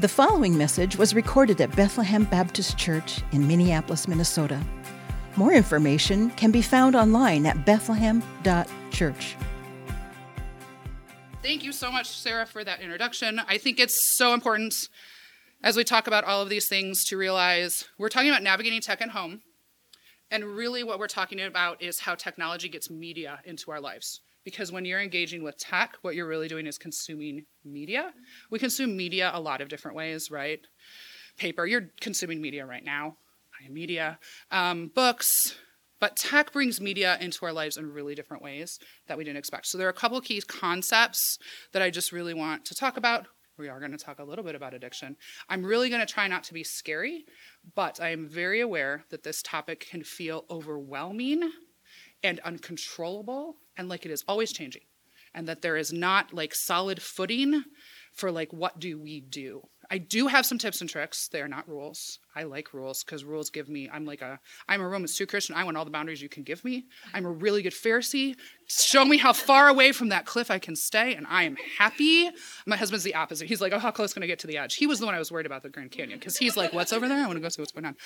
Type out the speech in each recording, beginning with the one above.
The following message was recorded at Bethlehem Baptist Church in Minneapolis, Minnesota. More information can be found online at bethlehem.church. Thank you so much, Sarah, for that introduction. I think it's so important as we talk about all of these things to realize we're talking about navigating tech at home. And really, what we're talking about is how technology gets media into our lives. Because when you're engaging with tech, what you're really doing is consuming media. We consume media a lot of different ways, right? Paper, you're consuming media right now, I am media, um, books, but tech brings media into our lives in really different ways that we didn't expect. So there are a couple key concepts that I just really want to talk about. We are going to talk a little bit about addiction. I'm really going to try not to be scary, but I am very aware that this topic can feel overwhelming and uncontrollable and like it is always changing and that there is not like solid footing for like what do we do. I do have some tips and tricks. They are not rules. I like rules because rules give me i'm like a i'm a roman stu christian. I want all the boundaries you can give me. I'm a really good pharisee. Show me how far away from that cliff i can stay and i am happy. My husband's the opposite. He's like oh how close can i get to the edge? He was the one i was worried about the grand canyon because he's like what's over there? I want to go see what's going on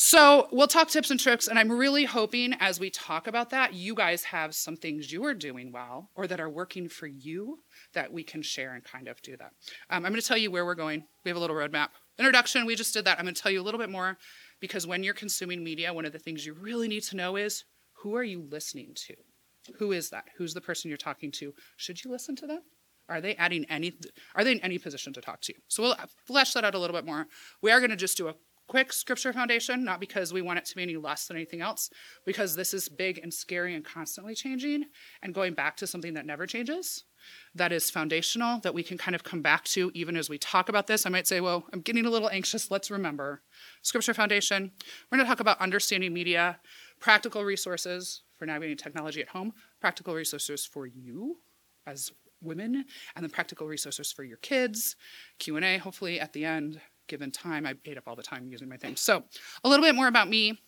so, we'll talk tips and tricks, and I'm really hoping as we talk about that, you guys have some things you are doing well or that are working for you that we can share and kind of do that. Um, I'm going to tell you where we're going. We have a little roadmap. Introduction, we just did that. I'm going to tell you a little bit more because when you're consuming media, one of the things you really need to know is who are you listening to? Who is that? Who's the person you're talking to? Should you listen to them? Are they adding any? Are they in any position to talk to you? So we'll flesh that out a little bit more. We are going to just do a quick scripture foundation, not because we want it to be any less than anything else, because this is big and scary and constantly changing, and going back to something that never changes, that is foundational, that we can kind of come back to even as we talk about this. I might say, well, I'm getting a little anxious. Let's remember scripture foundation. We're going to talk about understanding media, practical resources for navigating technology at home, practical resources for you as women, and then practical resources for your kids, Q&A hopefully at the end, given time. I ate up all the time using my thing. So, a little bit more about me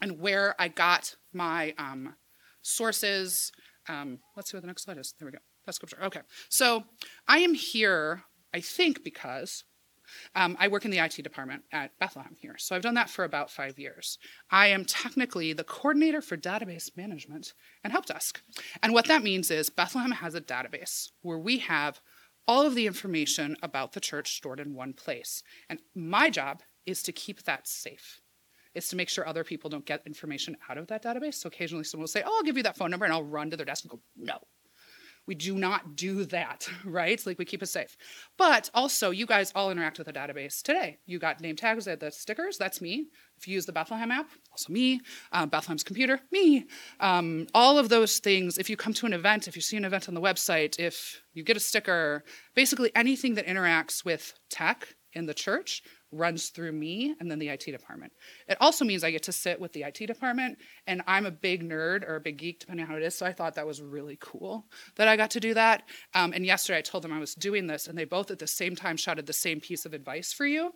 and where I got my um, sources. Um, let's see what the next slide is. There we go. That's scripture. Okay. So, I am here, I think, because um, I work in the IT department at Bethlehem here. So, I've done that for about five years. I am technically the coordinator for database management and help desk. And what that means is Bethlehem has a database where we have all of the information about the church stored in one place. And my job is to keep that safe. Is to make sure other people don't get information out of that database. So occasionally someone will say, Oh, I'll give you that phone number, and I'll run to their desk and go, No, we do not do that, right? Like we keep it safe. But also, you guys all interact with the database today. You got name tags, the stickers, that's me. If you use the Bethlehem app, also me. Uh, Bethlehem's computer, me. Um, all of those things, if you come to an event, if you see an event on the website, if you get a sticker, basically anything that interacts with tech in the church runs through me and then the IT department. It also means I get to sit with the IT department, and I'm a big nerd or a big geek, depending on how it is. So I thought that was really cool that I got to do that. Um, and yesterday I told them I was doing this, and they both at the same time shouted the same piece of advice for you.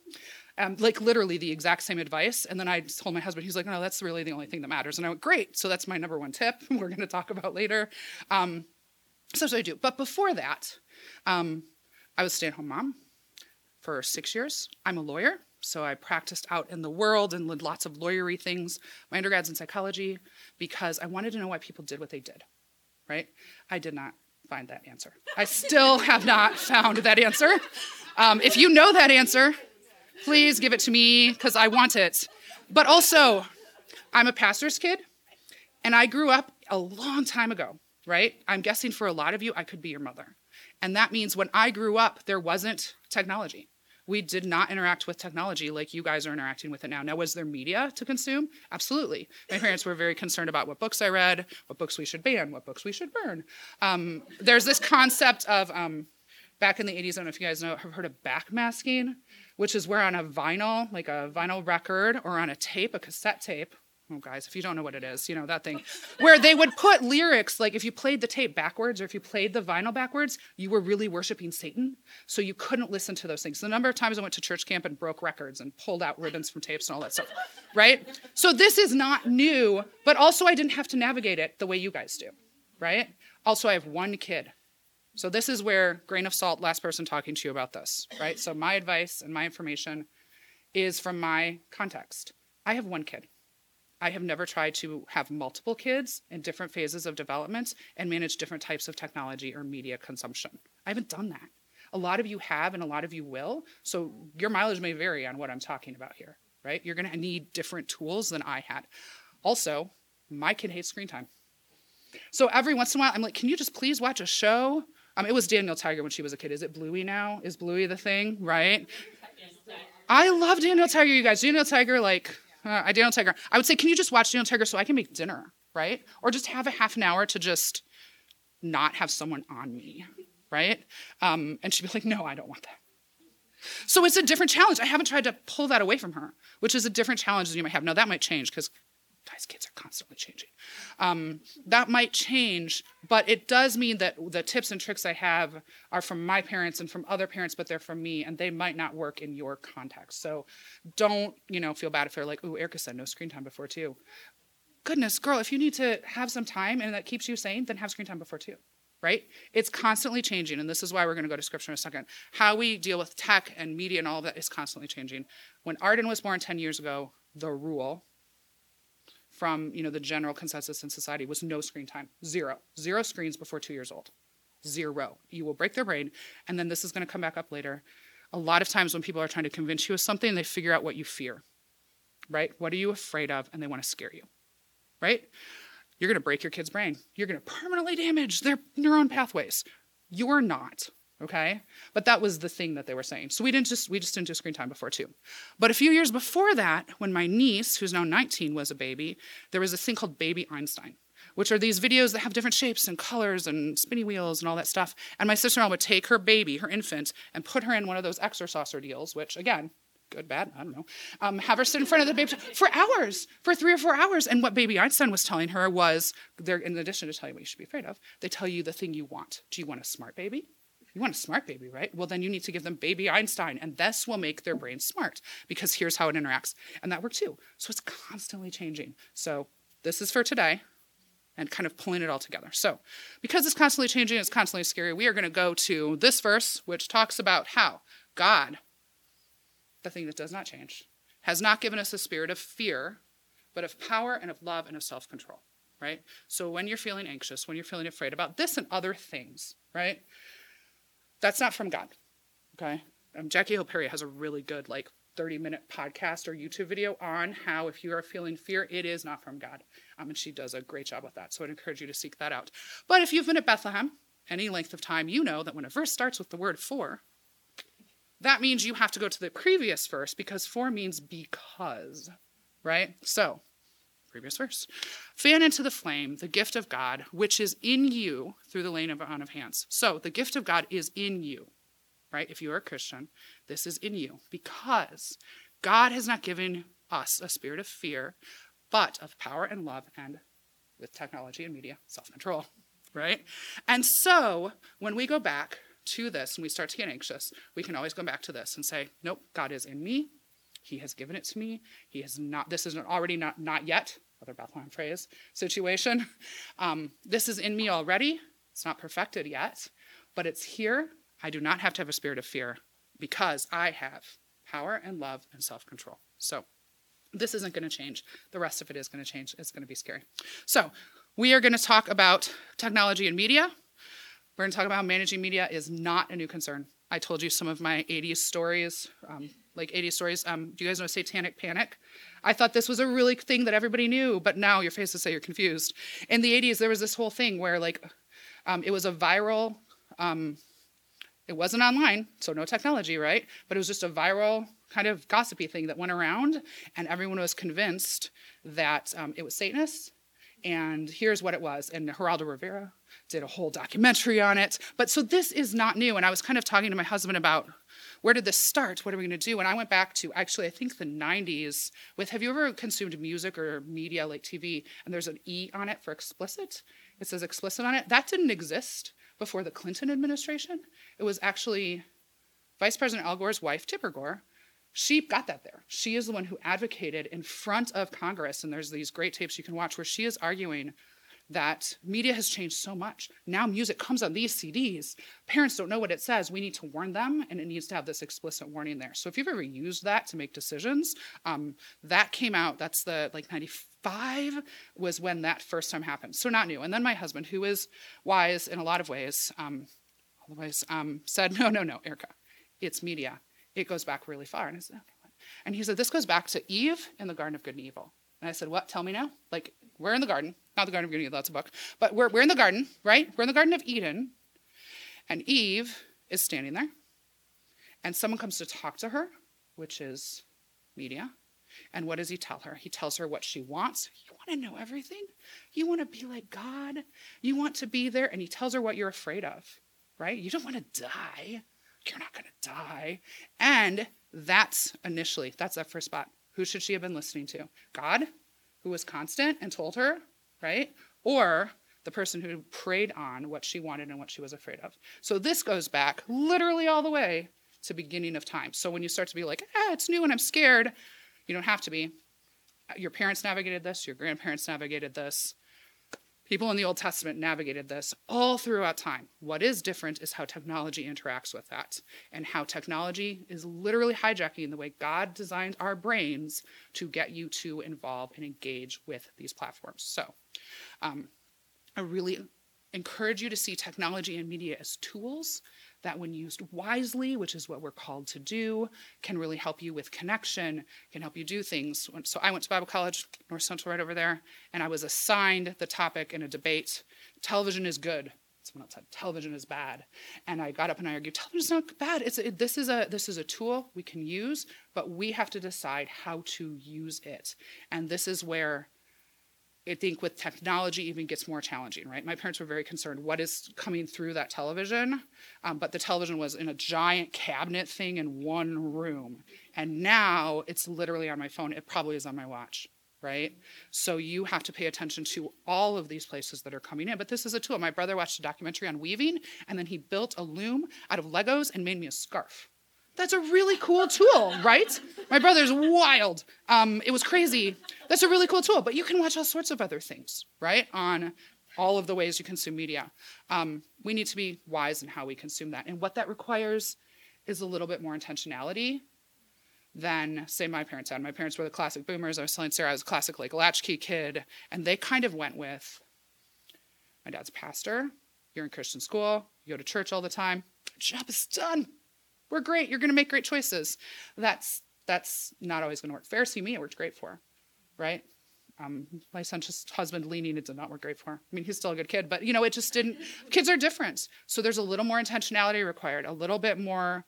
Um, like literally the exact same advice. And then I told my husband, he's like, no, that's really the only thing that matters. And I went, great. So that's my number one tip. We're going to talk about later. Um, so that's what I do. But before that, um, I was stay at home mom for six years. I'm a lawyer. So I practiced out in the world and did lots of lawyery things. My undergrad's in psychology because I wanted to know why people did what they did, right? I did not find that answer. I still have not found that answer. Um, if you know that answer, please give it to me because I want it. But also, I'm a pastor's kid and I grew up a long time ago, right? I'm guessing for a lot of you, I could be your mother. And that means when I grew up, there wasn't technology we did not interact with technology like you guys are interacting with it now. Now, was there media to consume? Absolutely. My parents were very concerned about what books I read, what books we should ban, what books we should burn. Um, there's this concept of um, back in the 80s, I don't know if you guys know, have heard of backmasking, which is where on a vinyl, like a vinyl record or on a tape, a cassette tape, oh guys if you don't know what it is you know that thing where they would put lyrics like if you played the tape backwards or if you played the vinyl backwards you were really worshiping satan so you couldn't listen to those things the number of times i went to church camp and broke records and pulled out ribbons from tapes and all that stuff right so this is not new but also i didn't have to navigate it the way you guys do right also i have one kid So this is where grain of salt, last person talking to you about this, right? So my advice and my information is from my context. I have one kid. I have never tried to have multiple kids in different phases of development and manage different types of technology or media consumption. I haven't done that. A lot of you have and a lot of you will. So your mileage may vary on what I'm talking about here, right? You're going to need different tools than I had. Also, my kid hates screen time. So every once in a while, I'm like, can you just please watch a show? Um, it was Daniel Tiger when she was a kid. Is it Bluey now? Is Bluey the thing, right? I love Daniel Tiger, you guys. Daniel Tiger, like, uh, I Daniel Tiger. I would say, can you just watch Daniel Tiger so I can make dinner, right? Or just have a half an hour to just not have someone on me, right? Um, and she'd be like, no, I don't want that. So it's a different challenge. I haven't tried to pull that away from her, which is a different challenge than you might have. Now that might change because guys, kids are constantly changing. Um, that might change, but it does mean that the tips and tricks I have are from my parents and from other parents, but they're from me, and they might not work in your context. So don't, you know, feel bad if they're like, "Ooh, Erika said no screen time before too." Goodness, girl, if you need to have some time and that keeps you sane, then have screen time before too. Right? It's constantly changing, and this is why we're going to go to scripture in a second. How we deal with tech and media and all of that is constantly changing. When Arden was born 10 years ago, the rule from you know the general consensus in society was no screen time. Zero. Zero screens before two years old. Zero. You will break their brain. And then this is going to come back up later. A lot of times when people are trying to convince you of something they figure out what you fear right? What are you afraid of? And they want to scare you right? You're going to break your kid's brain. You're going to permanently damage their neuron pathways. You're not okay but that was the thing that they were saying so we didn't just we just didn't do screen time before too but a few years before that when my niece who's now 19 was a baby there was this thing called baby einstein which are these videos that have different shapes and colors and spinny wheels and all that stuff and my sister-in-law would take her baby her infant and put her in one of those exerciser deals which again good, bad, I don't know. Um, have her sit in front of the baby for hours, for three or four hours. And what Baby Einstein was telling her was, they're, in addition to telling you what you should be afraid of, they tell you the thing you want. Do you want a smart baby? You want a smart baby, right? Well, then you need to give them baby Einstein, and this will make their brain smart because here's how it interacts. And that worked too. So it's constantly changing. So this is for today and kind of pulling it all together. So, because it's constantly changing, it's constantly scary, we are going to go to this verse, which talks about how God, the thing that does not change, has not given us a spirit of fear, but of power and of love and of self control, right? So, when you're feeling anxious, when you're feeling afraid about this and other things, right? That's not from God. Okay. Um, Jackie Hill Perry has a really good, like, 30 minute podcast or YouTube video on how, if you are feeling fear, it is not from God. Um, and she does a great job with that. So I'd encourage you to seek that out. But if you've been at Bethlehem any length of time, you know that when a verse starts with the word for, that means you have to go to the previous verse because for means because, right? So, previous verse. Fan into the flame the gift of God, which is in you through the laying on of hands. So, the gift of God is in you, right? If you are a Christian, this is in you because God has not given us a spirit of fear, but of power and love and with technology and media, self control, right? And so, when we go back to this and we start to get anxious, we can always go back to this and say, nope, God is in me. He has given it to me. He has not, this isn't already not, not yet, other Bethlehem phrase, situation. Um, this is in me already. It's not perfected yet, but it's here. I do not have to have a spirit of fear because I have power and love and self control. So this isn't going to change. The rest of it is going to change. It's going to be scary. So we are going to talk about technology and media. We're going to talk about managing media is not a new concern. I told you some of my 80s stories, um, like 80s stories. Um, do you guys know Satanic Panic? I thought this was a really thing that everybody knew, but now your faces say you're confused. In the 80s, there was this whole thing where, like, um, it was a viral, um, it wasn't online, so no technology, right? But it was just a viral kind of gossipy thing that went around, and everyone was convinced that um, it was Satanists. And here's what it was. And Geraldo Rivera did a whole documentary on it. But so this is not new. And I was kind of talking to my husband about where did this start? What are we going to do? And I went back to actually, I think the 90s with have you ever consumed music or media like TV and there's an E on it for explicit? It says explicit on it. That didn't exist before the Clinton administration. It was actually Vice President Al Gore's wife, Tipper Gore. She got that there. She is the one who advocated in front of Congress, and there's these great tapes you can watch where she is arguing that media has changed so much. Now music comes on these CDs. Parents don't know what it says. We need to warn them, and it needs to have this explicit warning there. So if you've ever used that to make decisions, um, that came out. That's the like 95 was when that first time happened. So not new. And then my husband, who is wise in a lot of ways, um, ways, um, said, no, no, no, Erika, it's media. It goes back really far. And I said, okay. And he said, this goes back to Eve in the Garden of Good and Evil. And I said, what? Tell me now. Like, we're in the garden. Not the Garden of Eden, that's a book. But we're, we're in the garden, right? We're in the Garden of Eden. And Eve is standing there. And someone comes to talk to her, which is media. And what does he tell her? He tells her what she wants. You want to know everything? You want to be like God? You want to be there? And he tells her what you're afraid of, right? You don't want to die. You're not going to die. And that's initially, that's that first spot. Who should she have been listening to? God, who was constant and told her, right? Or the person who preyed on what she wanted and what she was afraid of. So this goes back literally all the way to beginning of time. So when you start to be like, ah, it's new and I'm scared, you don't have to be. Your parents navigated this, your grandparents navigated this. People in the Old Testament navigated this all throughout time. What is different is how technology interacts with that, and how technology is literally hijacking the way God designed our brains to get you to involve and engage with these platforms. So, um, I really encourage you to see technology and media as tools that, when used wisely, which is what we're called to do, can really help you with connection, can help you do things. So I went to Bible College, North Central, right over there, and I was assigned the topic in a debate television is good. Someone else said television is bad, and I got up and I argued television is not bad. It's it, this is a this is a tool we can use, but we have to decide how to use it, and this is where I think with technology even gets more challenging, right? My parents were very concerned what is coming through that television, um, but the television was in a giant cabinet thing in one room, and now it's literally on my phone. It probably is on my watch, right? So you have to pay attention to all of these places that are coming in. But this is a tool. My brother watched a documentary on weaving, and then he built a loom out of Legos and made me a scarf. That's a really cool tool, right? My brother's wild. Um, it was crazy. That's a really cool tool, but you can watch all sorts of other things, right? On all of the ways you consume media. Um, we need to be wise in how we consume that. And what that requires is a little bit more intentionality than, say, my parents had. My parents were the classic boomers. I was telling Sarah I was a classic, like, latchkey kid. And they kind of went with my dad's pastor. You're in Christian school. You go to church all the time. Job is done we're great. You're going to make great choices. That's that's not always going to work. Pharisee me, it worked great for, right? Um, son's husband leaning, it did not work great for. I mean, he's still a good kid, but you know, it just didn't. kids are different, so there's a little more intentionality required, a little bit more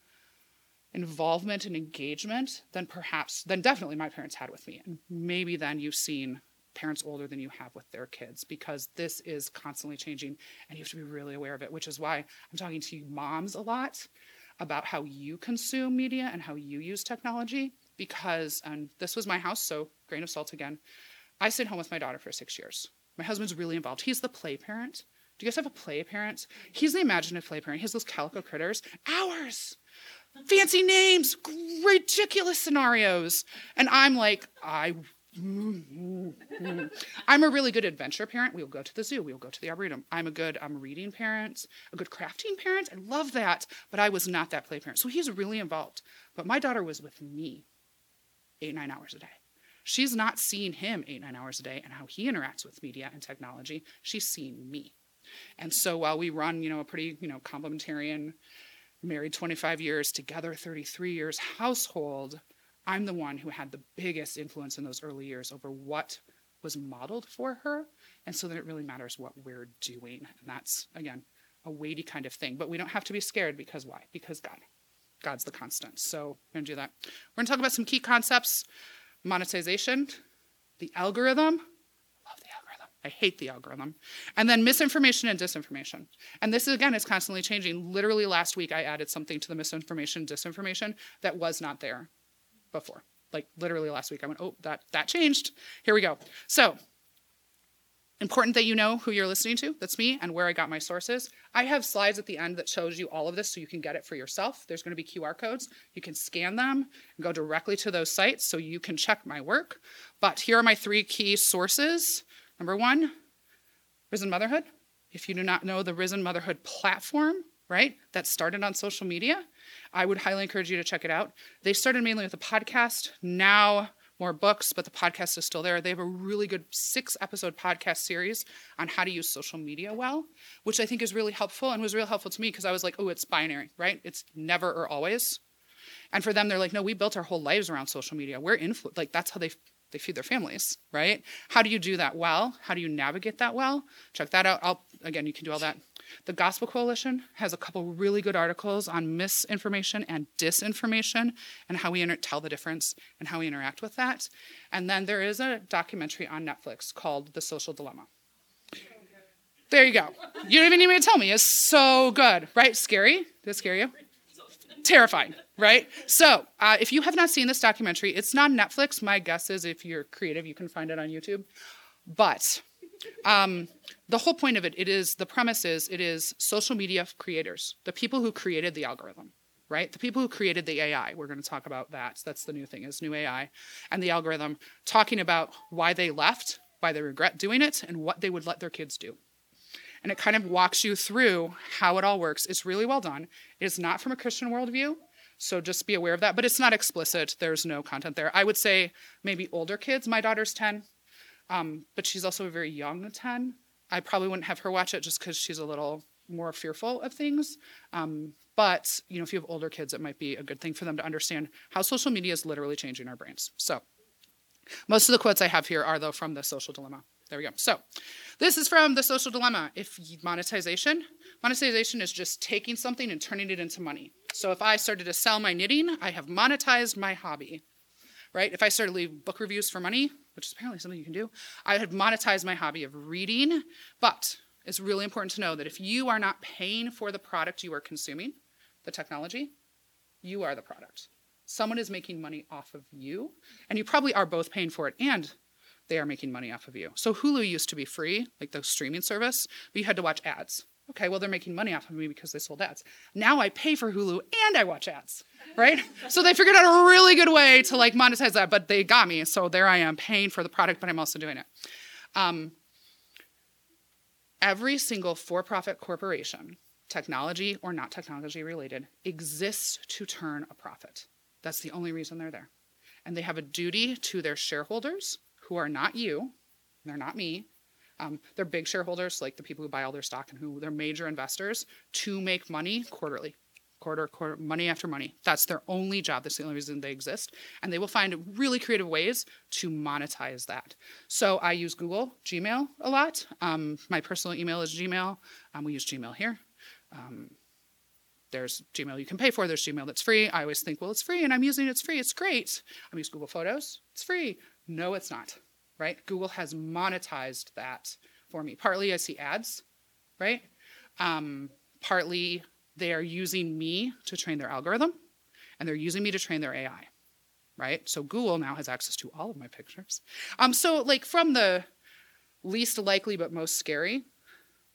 involvement and engagement than perhaps than definitely my parents had with me, and maybe then you've seen parents older than you have with their kids because this is constantly changing and you have to be really aware of it which is why i'm talking to you moms a lot about how you consume media and how you use technology because this was my house so grain of salt again. I stayed home with my daughter for six years. My husband's really involved. He's the play parent. Do you guys have a play parent? He's the imaginative play parent. He has those calico critters. Hours! Fancy names! Ridiculous scenarios! And i'm like i I'm a really good adventure parent. We'll go to the zoo. We'll go to the arboretum. I'm a good I'm reading parent, a good crafting parent. I love that. But I was not that play parent. So he's really involved. But my daughter was with me eight, nine hours a day. She's not seeing him eight, nine hours a day and how he interacts with media and technology. She's seeing me. And so while we run, you know, a pretty, you know, complementarian, married 25 years, together 33 years household, I'm the one who had the biggest influence in those early years over what was modeled for her. And so then it really matters what we're doing. And that's, again, a weighty kind of thing. But we don't have to be scared because why? Because God. God's the constant. So we're going to do that. We're going to talk about some key concepts monetization, the algorithm. Love the algorithm. I hate the algorithm. And then misinformation and disinformation. And this, again, is constantly changing. Literally last week, I added something to the misinformation, disinformation that was not there before. Like literally last week, I went, oh, that that changed. Here we go. So important that you know who you're listening to. That's me and where I got my sources. I have slides at the end that shows you all of this so you can get it for yourself. There's going to be QR codes. You can scan them and go directly to those sites so you can check my work. But here are my three key sources. Number one, Risen Motherhood. If you do not know the Risen Motherhood platform, right, that started on social media, I would highly encourage you to check it out. They started mainly with a podcast. Now more books, but the podcast is still there. They have a really good six episode podcast series on how to use social media well, which I think is really helpful and was real helpful to me because I was like, oh, it's binary, right? It's never or always. And for them, they're like, no, we built our whole lives around social media. We're influ like that's how they they feed their families, right? How do you do that well? How do you navigate that well? Check that out. I'll again, you can do all that. The Gospel Coalition has a couple really good articles on misinformation and disinformation and how we inter- tell the difference and how we interact with that. And then there is a documentary on Netflix called The Social Dilemma. There you go. You don't even need me to tell me. It's so good, right? Scary? Did it scare you? Terrifying, right? So, uh, if you have not seen this documentary, it's not Netflix. My guess is if you're creative, you can find it on YouTube. But um, the whole point of it, it is the premise is it is social media creators, the people who created the algorithm, right? The people who created the AI. We're going to talk about that. That's the new thing is new AI and the algorithm talking about why they left, why they regret doing it, and what they would let their kids do. And it kind of walks you through how it all works. It's really well done. It is not from a Christian worldview. So just be aware of that, but it's not explicit. There's no content there. I would say maybe older kids. My daughter's 10, um, but she's also a very young 10. I probably wouldn't have her watch it just because she's a little more fearful of things. Um, but you know, if you have older kids, it might be a good thing for them to understand how social media is literally changing our brains. So, most of the quotes I have here are though from the Social Dilemma. There we go. So, this is from the Social Dilemma. If monetization, monetization is just taking something and turning it into money. So, if I started to sell my knitting, I have monetized my hobby right? If I started to leave book reviews for money, which is apparently something you can do, I had monetized my hobby of reading. But it's really important to know that if you are not paying for the product you are consuming, the technology, you are the product. Someone is making money off of you, and you probably are both paying for it and they are making money off of you. So Hulu used to be free, like the streaming service, but you had to watch ads. Okay, well, they're making money off of me because they sold ads. Now I pay for Hulu and I watch ads, right? so they figured out a really good way to like monetize that, but they got me. So there I am paying for the product, but I'm also doing it. Um, every single for profit corporation, technology or not technology related, exists to turn a profit. That's the only reason they're there. And they have a duty to their shareholders, who are not you, they're not me, um, they're big shareholders, like the people who buy all their stock and who they're major investors, to make money quarterly, quarter, quarter, money after money. That's their only job. That's the only reason they exist. And they will find really creative ways to monetize that. So I use Google Gmail a lot. Um, my personal email is Gmail. Um, we use Gmail here. Um, there's Gmail you can pay for, there's Gmail that's free. I always think, well, it's free and I'm using it, it's free, it's great. I use Google Photos, it's free. No, it's not right? Google has monetized that for me. Partly I see ads, right? Um, partly they are using me to train their algorithm, and they're using me to train their AI, right? So Google now has access to all of my pictures. Um, so like from the least likely but most scary,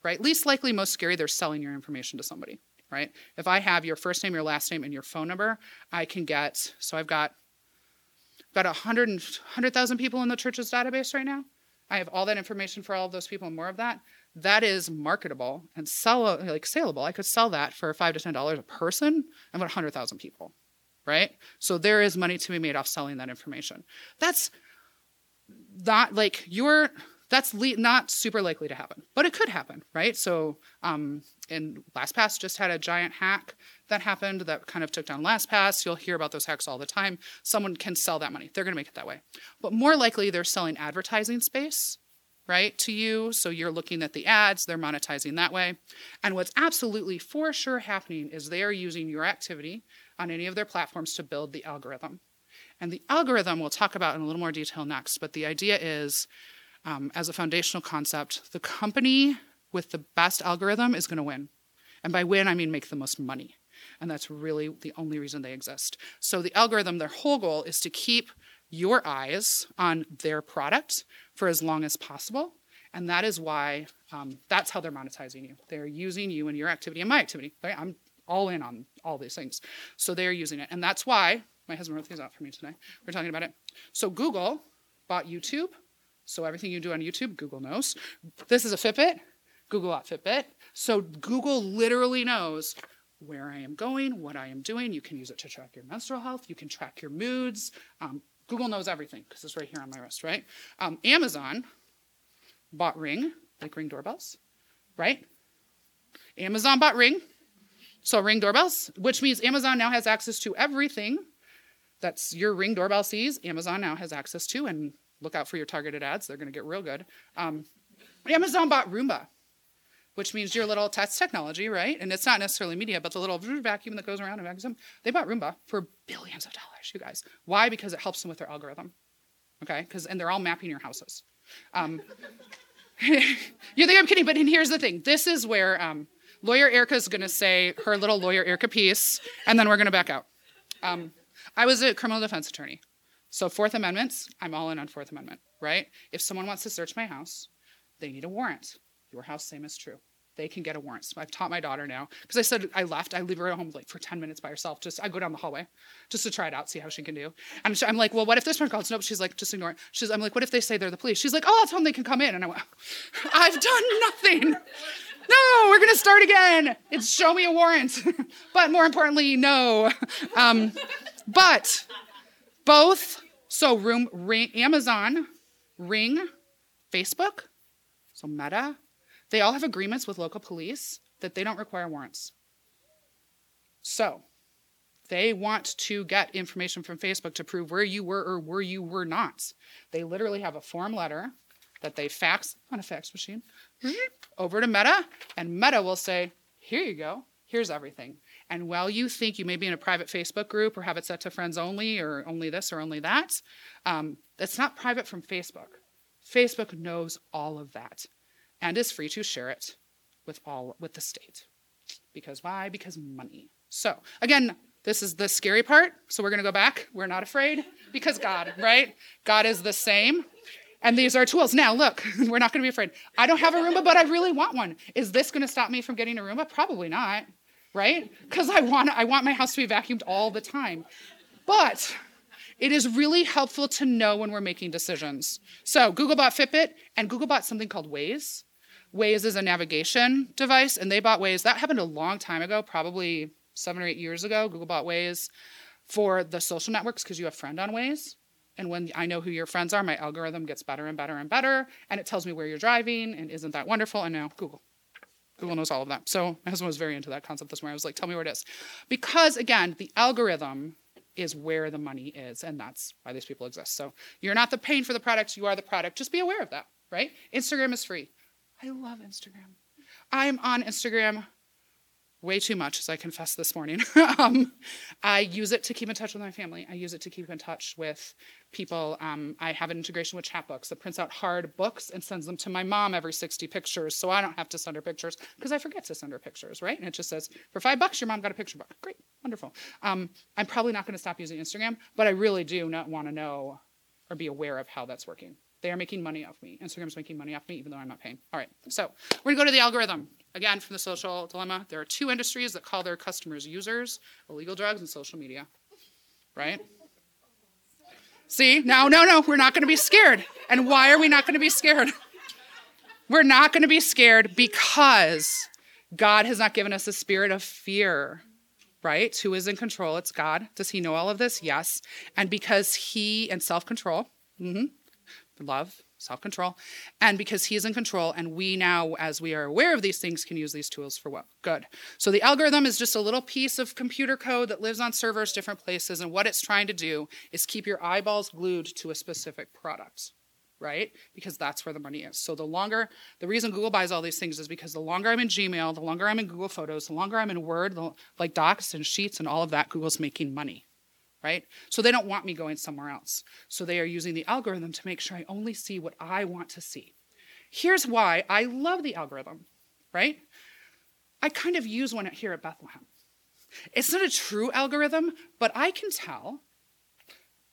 right? Least likely, most scary, they're selling your information to somebody, right? If I have your first name, your last name, and your phone number, I can get, so I've got got 100 100,000 people in the church's database right now. I have all that information for all of those people and more of that. That is marketable and sell like saleable. I could sell that for five to ten dollars a person and about 100,000 people, right? So there is money to be made off selling that information. That's not like you're that's le- not super likely to happen, but it could happen, right? So, um, and LastPass just had a giant hack that happened that kind of took down LastPass. You'll hear about those hacks all the time. Someone can sell that money. They're going to make it that way. But more likely, they're selling advertising space, right, to you. So you're looking at the ads, they're monetizing that way. And what's absolutely for sure happening is they are using your activity on any of their platforms to build the algorithm. And the algorithm we'll talk about in a little more detail next, but the idea is um, as a foundational concept, the company with the best algorithm is going to win. And by win, I mean make the most money. And that's really the only reason they exist. So the algorithm, their whole goal is to keep your eyes on their product for as long as possible. And that is why um, that's how they're monetizing you. They're using you and your activity and my activity. I'm all in on all these things. So they're using it. And that's why my husband wrote these out for me today. We're talking about it. So Google bought YouTube. So everything you do on YouTube, Google knows. This is a Fitbit. Google at Fitbit. So Google literally knows where I am going, what I am doing. You can use it to track your menstrual health. You can track your moods. Um, Google knows everything because it's right here on my wrist, right? Um, Amazon bought Ring, like Ring doorbells, right? Amazon bought Ring, so Ring doorbells, which means Amazon now has access to everything that's your Ring doorbell sees. Amazon now has access to, and look out for your targeted ads; they're going to get real good. Um, Amazon bought Roomba, which means your little test technology, right? And it's not necessarily media, but the little vacuum that goes around vacuums them. They bought Roomba for billions of dollars, you guys. Why? Because it helps them with their algorithm. Okay? Because and they're all mapping your houses. Um, you think I'm kidding, but here's the thing. This is where um, lawyer Erika is going to say her little lawyer Erika piece, and then we're going to back out. Um, I was a criminal defense attorney. So Fourth Amendments, I'm all in on Fourth Amendment, right? If someone wants to search my house, they need a warrant. Your house, same is true they can get a warrant. So I've taught my daughter now because I said I left. I leave her at home like for 10 minutes by herself. Just I go down the hallway just to try it out, see how she can do. And I'm like, well, what if this one calls? Nope. She's like, just ignore it. She's I'm like, what if they say they're the police? She's like, oh, I'll tell them they can come in. And I went, I've done nothing. No, we're gonna start again. It's show me a warrant. but more importantly, no. Um, but both. So room ring, Amazon, Ring, Facebook, so Meta, they all have agreements with local police that they don't require warrants. So, they want to get information from Facebook to prove where you were or where you were not. They literally have a form letter that they fax on a fax machine over to Meta, and Meta will say, Here you go, here's everything. And while you think you may be in a private Facebook group or have it set to friends only or only this or only that, um, it's not private from Facebook. Facebook knows all of that and is free to share it with all with the state. Because why? Because money. So again, this is the scary part. So we're going to go back. We're not afraid because God, right? God is the same. And these are tools. Now, look, we're not going to be afraid. I don't have a Roomba, but I really want one. Is this going to stop me from getting a Roomba? Probably not, right? Because I want I want my house to be vacuumed all the time. But it is really helpful to know when we're making decisions. So Google bought Fitbit, and Google bought something called Waze. Waze is a navigation device, and they bought Waze. That happened a long time ago, probably seven or eight years ago. Google bought Waze for the social networks because you have friend on Waze. And when I know who your friends are, my algorithm gets better and better and better, and it tells me where you're driving, and isn't that wonderful? And now Google. Google knows all of that. So my husband was very into that concept this morning. I was like, tell me where it is. Because again, the algorithm is where the money is, and that's why these people exist. So you're not the paying for the product, you are the product. Just be aware of that, right? Instagram is free. I love Instagram. I'm on Instagram way too much, as I confessed this morning. um, I use it to keep in touch with my family. I use it to keep in touch with people. Um, I have an integration with Chatbooks that prints out hard books and sends them to my mom every 60 pictures, so I don't have to send her pictures because I forget to send her pictures, right? And it just says, for five bucks, your mom got a picture book. Great, wonderful. Um, I'm probably not going to stop using Instagram, but I really do not want to know or be aware of how that's working. They are making money off me. Instagram's making money off me, even though I'm not paying. All right, so we're gonna go to the algorithm. Again, from the social dilemma, there are two industries that call their customers users illegal drugs and social media. Right? See, no, no, no, we're not gonna be scared. And why are we not gonna be scared? We're not gonna be scared because God has not given us a spirit of fear right? Who is in control? It's God. Does he know all of this? Yes. And because he, and self control, mm-hmm, love, self control, and because he's in control, and we now, as we are aware of these things, can use these tools for what? Good. So the algorithm is just a little piece of computer code that lives on servers different places, and what it's trying to do is keep your eyeballs glued to a specific product. Right? Because that's where the money is. So the longer, the reason Google buys all these things is because the longer I'm in Gmail, the longer I'm in Google Photos, the longer I'm in Word, like Docs and Sheets and all of that, Google's making money right? So they don't want me going somewhere else. So they are using the algorithm to make sure I only see what I want to see. Here's why I love the algorithm, right? I kind of use one here at Bethlehem. It's not a true algorithm, but I can tell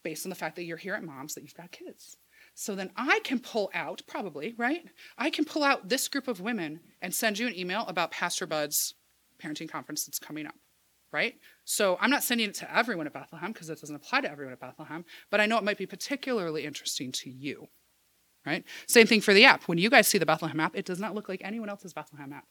based on the fact that you're here at Mom's that you've got kids. So then I can pull out, probably, right? I can pull out this group of women and send you an email about Pastor Bud's parenting conference that's coming up right? So I'm not sending it to everyone at Bethlehem because it doesn't apply to everyone at Bethlehem, but I know it might be particularly interesting to you, right? Same thing for the app. When you guys see the Bethlehem app, it does not look like anyone else's Bethlehem app,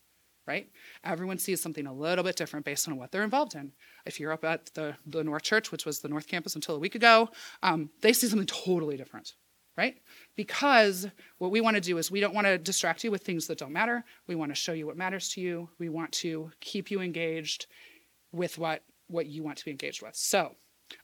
right? Everyone sees something a little bit different based on what they're involved in. If you're up at the, the North Church, which was the North Campus until a week ago, um, they see something totally different, right? Because what we want to do is we don't want to distract you with things that don't matter. We want to show you what matters to you. We want to keep you engaged with what, what you want to be engaged with. So,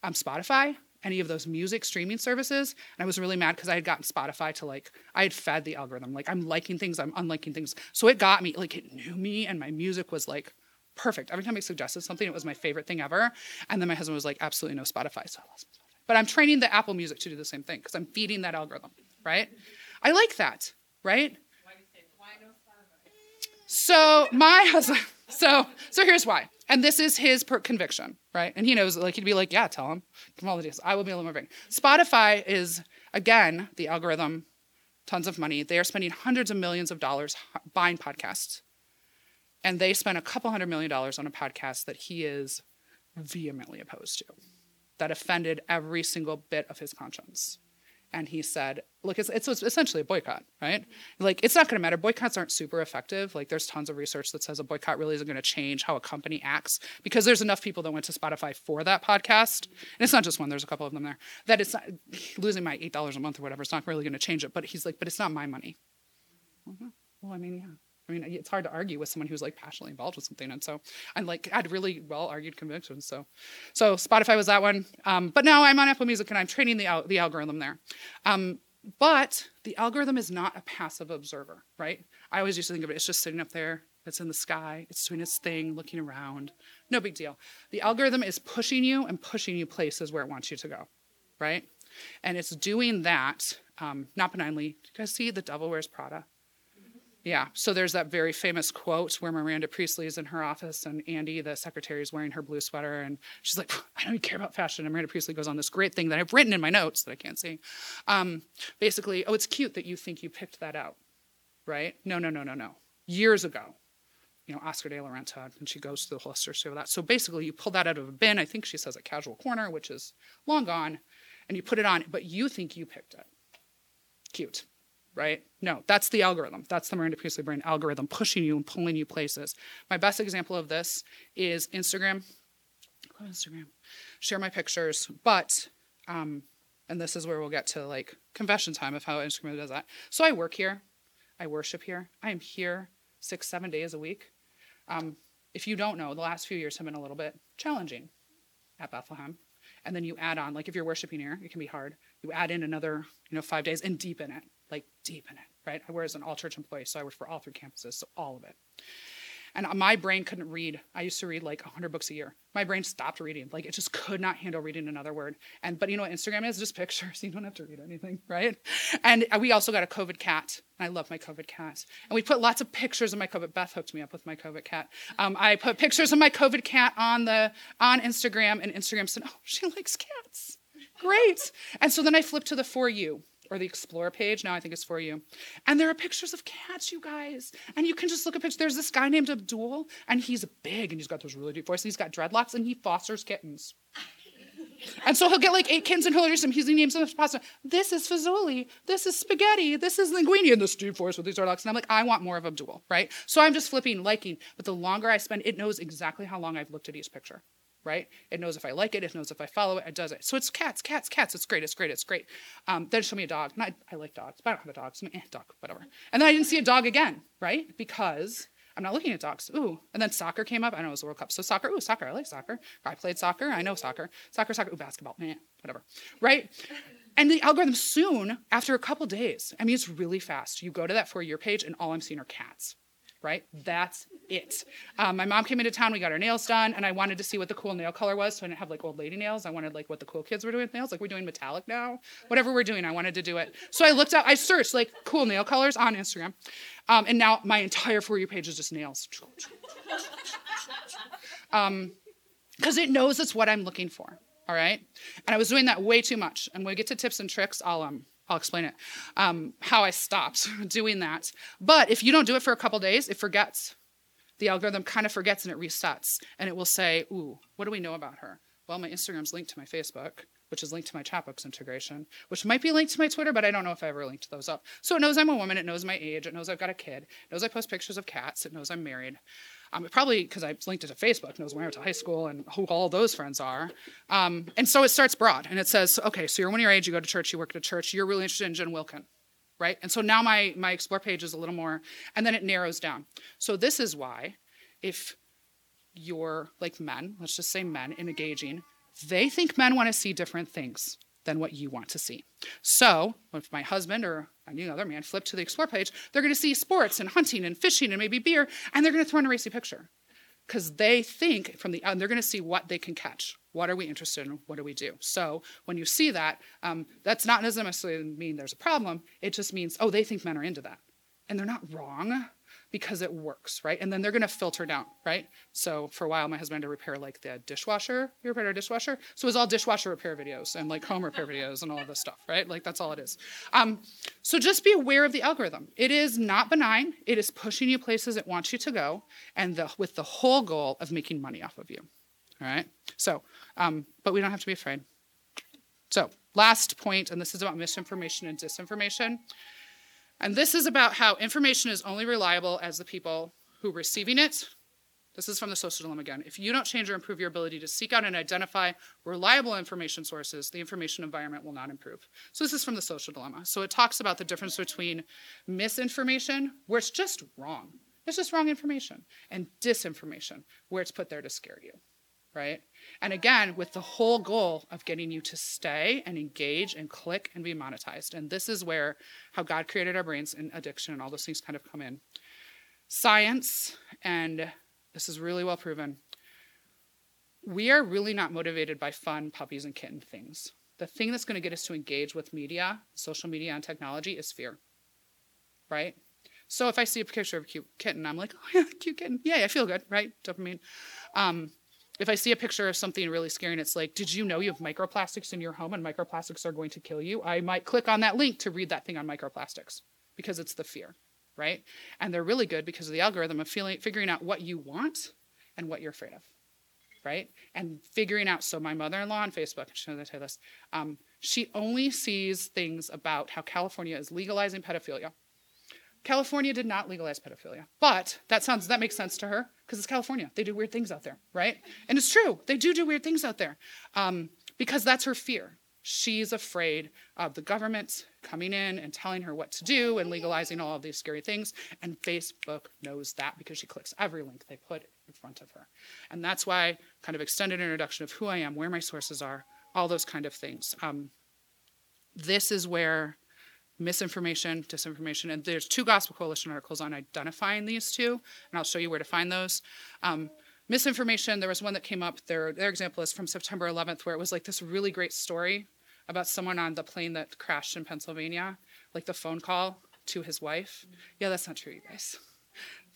um, Spotify, any of those music streaming services. And I was really mad because I had gotten Spotify to like, I had fed the algorithm. Like, I'm liking things, I'm unliking things. So it got me, like, it knew me, and my music was like perfect. Every time I suggested something, it was my favorite thing ever. And then my husband was like, absolutely no Spotify. So I lost my Spotify. But I'm training the Apple Music to do the same thing because I'm feeding that algorithm, right? I like that, right? So my husband, so so here's why. And this is his per- conviction, right? And he knows, like, he'd be like, yeah, tell him. Give him all the deals. I will be a little more big. Spotify is, again, the algorithm, tons of money. They are spending hundreds of millions of dollars buying podcasts. And they spent a couple hundred million dollars on a podcast that he is vehemently opposed to, that offended every single bit of his conscience and he said, "Look, it's, it's essentially a boycott, right? Like, it's not going to matter. Boycotts aren't super effective. Like, there's tons of research that says a boycott really isn't going to change how a company acts because there's enough people that went to Spotify for that podcast, and it's not just one. There's a couple of them there. That it's not, losing my eight dollars a month or whatever. It's not really going to change it. But he's like, but it's not my money. Well, I mean, yeah. I mean, it's hard to argue with someone who's like passionately involved with something. And so I'm like, I had really well argued convictions. So, so Spotify was that one. Um, but now I'm on Apple Music and I'm training the, the algorithm there. Um, but the algorithm is not a passive observer, right? I always used to think of it, it's just sitting up there, it's in the sky, it's doing its thing, looking around. No big deal. The algorithm is pushing you and pushing you places where it wants you to go, right? And it's doing that, um, not benignly. Do you guys see The Devil Wears Prada? Yeah, so there's that very famous quote where Miranda Priestly is in her office and Andy, the secretary, is wearing her blue sweater and she's like, I don't even care about fashion. And Miranda Priestly goes on this great thing that I've written in my notes that I can't see. Um, basically, oh, it's cute that you think you picked that out, right? No, no, no, no, no. Years ago, you know, Oscar de la Renta, and she goes to the whole Hollister store that. So basically, you pull that out of a bin. I think she says a casual corner, which is long gone, and you put it on, but you think you picked it. Cute right? No, that's the algorithm. That's the Miranda Priestly brain algorithm pushing you and pulling you places. My best example of this is Instagram. Go Instagram. Share my pictures, but um, and this is where we'll get to like confession time of how Instagram does that. So I work here, I worship here, I am here six, seven days a week. Um, if you don't know, the last few years have been a little bit challenging at Bethlehem. And then you add on, like if you're worshiping here, it can be hard. You add in another, you know, five days and deepen it like deep in it, right? I work as an all church employee, so I work for all three campuses, so all of it. And my brain couldn't read. I used to read like 100 books a year. My brain stopped reading. Like it just could not handle reading another word. And but you know what Instagram is? Just pictures. You don't have to read anything, right? And we also got a COVID cat. I love my COVID cat. And we put lots of pictures of my COVID. Beth hooked me up with my COVID cat. Um, I put pictures of my COVID cat on the on Instagram, and Instagram said, "Oh, she likes cats." Great. And so then I flipped to the for you or the Explore page. Now I think it's for you. And there are pictures of cats, you guys. And you can just look at pictures. There's this guy named Abdul, and he's big, and he's got those really deep voices. He's got dreadlocks, and he fosters kittens. And so he'll get like eight kittens and he'll introduce them. He's names them pasta. This is Fazoli. This is spaghetti. This is linguine. And this deep voice with these dreadlocks. And I'm like, I want more of Abdul, right? So I'm just flipping, liking. But the longer I spend, it knows exactly how long I've looked at each picture right? It knows if I like it, it knows if I follow it, it does it. So it's cats, cats, cats. It's great, it's great, it's great. Um, then show me a dog. I, like dogs, but I don't have a dog. So I'm eh, dog, whatever. And then I didn't see a dog again, right? Because I'm not looking at dogs. Ooh. And then soccer came up. I know it was the World Cup. So soccer, ooh, soccer. I like soccer. I played soccer. I know soccer. Soccer, soccer, ooh, basketball. Eh, whatever. Right? And the algorithm soon, after a couple days, I mean, it's really fast. You go to that for your page, and all I'm seeing are cats right? That's it. Um, my mom came into town, we got our nails done, and I wanted to see what the cool nail color was. So I didn't have like old lady nails. I wanted like what the cool kids were doing with nails. Like we're doing metallic now. Whatever we're doing, I wanted to do it. So I looked up, I searched like cool nail colors on Instagram. Um, and now my entire For You page is just nails. um, because it knows it's what I'm looking for. All right. And I was doing that way too much. And we get to tips and tricks, I'll um I'll explain it, um, how I stopped doing that. But if you don't do it for a couple days, it forgets. The algorithm kind of forgets and it resets. And it will say, Ooh, what do we know about her? Well, my Instagram's linked to my Facebook. which is linked to my Chatbooks integration, which might be linked to my Twitter, but I don't know if I ever linked those up. So it knows I'm a woman, it knows my age, it knows I've got a kid, it knows I post pictures of cats, it knows I'm married. Um, probably, because I linked it to Facebook, knows where I went to high school and who all those friends are. Um, and so it starts broad and it says, okay, so you're one your age, you go to church, you work at a church, you're really interested in Jen Wilkin, right? And so now my, my explore page is a little more, and then it narrows down. So this is why if you're like men, let's just say men, in engaging, they think men want to see different things than what you want to see. So, if my husband or any other man flip to the explore page, they're going to see sports and hunting and fishing and maybe beer, and they're going to throw in a racy picture because they think from the and they're going to see what they can catch. What are we interested in? What do we do? So when you see that, um, that's not necessarily mean there's a problem. It just means oh they think men are into that, and they're not wrong because it works, right? And then they're going to filter down, right? So for a while, my husband had to repair like the dishwasher. You repaired our dishwasher, so it was all dishwasher repair videos and like home repair videos and all of this stuff, right? Like that's all it is. Um, so just be aware of the algorithm. It is not benign. It is pushing you places it wants you to go, and the, with the whole goal of making money off of you. All right. So, um, but we don't have to be afraid. So last point, and this is about misinformation and disinformation. And this is about how information is only reliable as the people who are receiving it. This is from the social dilemma again. If you don't change or improve your ability to seek out and identify reliable information sources, the information environment will not improve. So, this is from the social dilemma. So, it talks about the difference between misinformation, where it's just wrong, it's just wrong information, and disinformation, where it's put there to scare you right? And again, with the whole goal of getting you to stay and engage and click and be monetized. And this is where how God created our brains and addiction and all those things kind of come in. Science, and this is really well proven, we are really not motivated by fun puppies and kitten things. The thing that's going to get us to engage with media, social media, and technology is fear, right? So if I see a picture of a cute kitten, I'm like, oh yeah, cute kitten. Yay, I feel good, right? Dopamine. Um, if I see a picture of something really scary and it's like, did you know you have microplastics in your home and microplastics are going to kill you? I might click on that link to read that thing on microplastics because it's the fear, right? And they're really good because of the algorithm of feeling, figuring out what you want and what you're afraid of, right? And figuring out. So my mother-in-law on Facebook, she knows I tell this. Um, she only sees things about how California is legalizing pedophilia California did not legalize pedophilia, but that sounds that makes sense to her because it's California. They do weird things out there, right? And it's true. They do do weird things out there um, because that's her fear. She's afraid of the government coming in and telling her what to do and legalizing all of these scary things. And Facebook knows that because she clicks every link they put in front of her. And that's why kind of extended introduction of who I am, where my sources are, all those kind of things. Um, this is where misinformation, disinformation, and there's two Gospel Coalition articles on identifying these two, and I'll show you where to find those. Um, misinformation, there was one that came up, their, their example is from September 11th, where it was like this really great story about someone on the plane that crashed in Pennsylvania, like the phone call to his wife. Yeah, that's not true, you guys.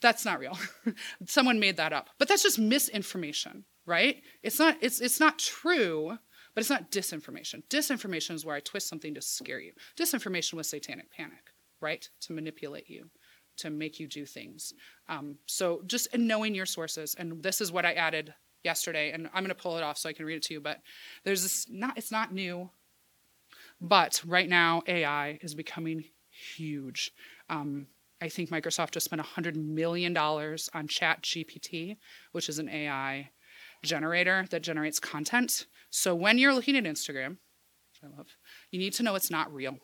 That's not real. someone made that up. But that's just misinformation, right? It's not it's it's not true but it's not disinformation. Disinformation is where I twist something to scare you. Disinformation was satanic panic, right? To manipulate you, to make you do things. Um, so just knowing your sources, and this is what I added yesterday, and I'm going to pull it off so I can read it to you. But there's this not it's not new, but right now AI is becoming huge. Um, I think Microsoft just spent $100 million on Chat GPT, which is an AI generator that generates content. So when you're looking at Instagram, which I love, you need to know it's not real.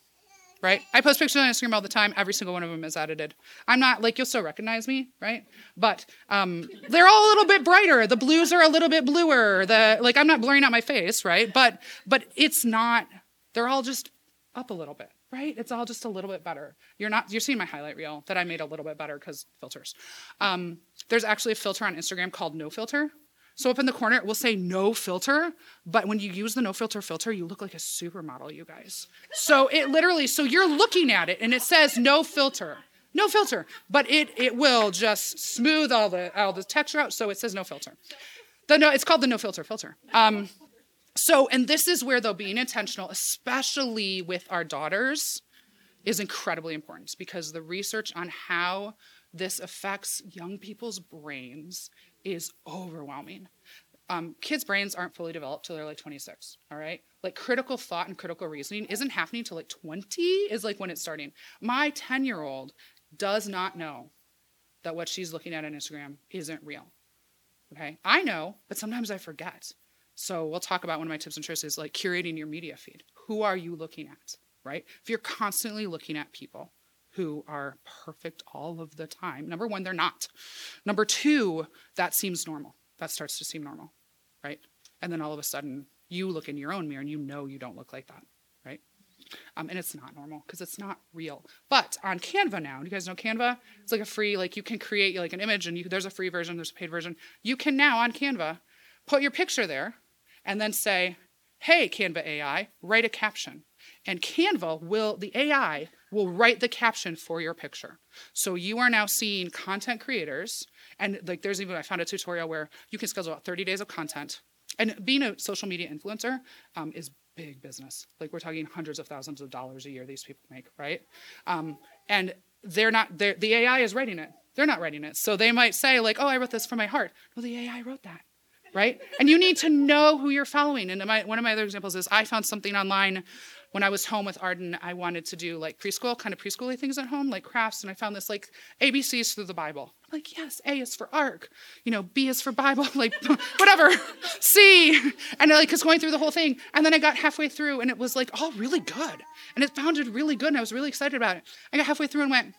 Right? I post pictures on Instagram all the time. Every single one of them is edited. I'm not like you'll still recognize me, right? But um, they're all a little bit brighter. The blues are a little bit bluer. The like I'm not blurring out my face, right? But but it's not. They're all just up a little bit, right? It's all just a little bit better. You're not. You're seeing my highlight reel that I made a little bit better because filters. Um, there's actually a filter on Instagram called No Filter, so up in the corner, it will say no filter, but when you use the no filter filter, you look like a supermodel, you guys. So it literally, so you're looking at it and it says no filter, no filter, but it it will just smooth all the all the texture out, so it says no filter. The no, it's called the no filter filter. Um, so and this is where though being intentional, especially with our daughters, is incredibly important because the research on how this affects young people's brains is overwhelming. um, kids' brains aren't fully developed till they're like 26. All right, like critical thought and critical reasoning isn't happening till like 20 is like when it's starting. My 10 year old does not know that what she's looking at on Instagram isn't real. Okay, I know, but sometimes I forget. So we'll talk about one of my tips and tricks is like curating your media feed. Who are you looking at? Right? If you're constantly looking at people who are perfect all of the time, number one, they're not. Number two, that seems normal. That starts to seem normal, right? And then all of a sudden, you look in your own mirror and you know you don't look like that, right? Um, and it's not normal because it's not real. But on Canva now, you guys know Canva? It's like a free, like you can create like an image and you, there's a free version, there's a paid version. You can now on Canva put your picture there and then say, hey, Canva AI, write a caption. And Canva will, the AI will write the caption for your picture. So you are now seeing content creators, and like there's even, I found a tutorial where you can schedule out 30 days of content. And being a social media influencer um, is big business. Like we're talking hundreds of thousands of dollars a year these people make, right? Um, and they're not, they're, the AI is writing it. They're not writing it. So they might say, like, oh, I wrote this from my heart. Well, the AI wrote that right? And you need to know who you're following. And my, one of my other examples is I found something online when I was home with Arden. I wanted to do like preschool, kind of preschooly things at home, like crafts, and I found this like ABCs through the Bible. I'm like, yes, A is for ark, you know, B is for Bible, like whatever, C, and I like was going through the whole thing. And then I got halfway through, and it was like all really good, and it sounded really good, and I was really excited about it. I got halfway through and went,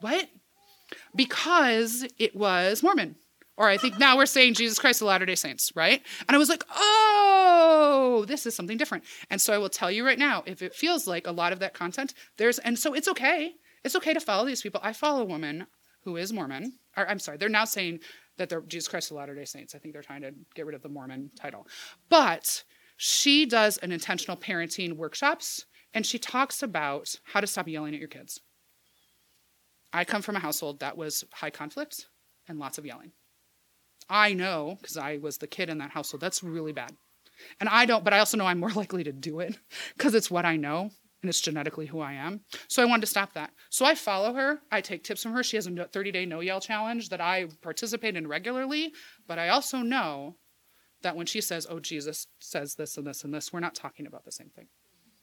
what? Because it was Mormon. Or I think now we're saying Jesus Christ of Latter day Saints, right? And I was like, oh, this is something different. And so I will tell you right now, if it feels like a lot of that content, there's, and so it's okay. It's okay to follow these people. I follow a woman who is Mormon, or I'm sorry, they're now saying that they're Jesus Christ of Latter day Saints. I think they're trying to get rid of the Mormon title. But she does an intentional parenting workshops and she talks about how to stop yelling at your kids. I come from a household that was high conflict and lots of yelling. I know, because I was the kid in that household, that's really bad. And I don't, but I also know I'm more likely to do it because it's what I know and it's genetically who I am. So I wanted to stop that. So I follow her. I take tips from her. She has a 30 day no yell challenge that I participate in regularly. But I also know that when she says, oh, Jesus says this and this and this, we're not talking about the same thing.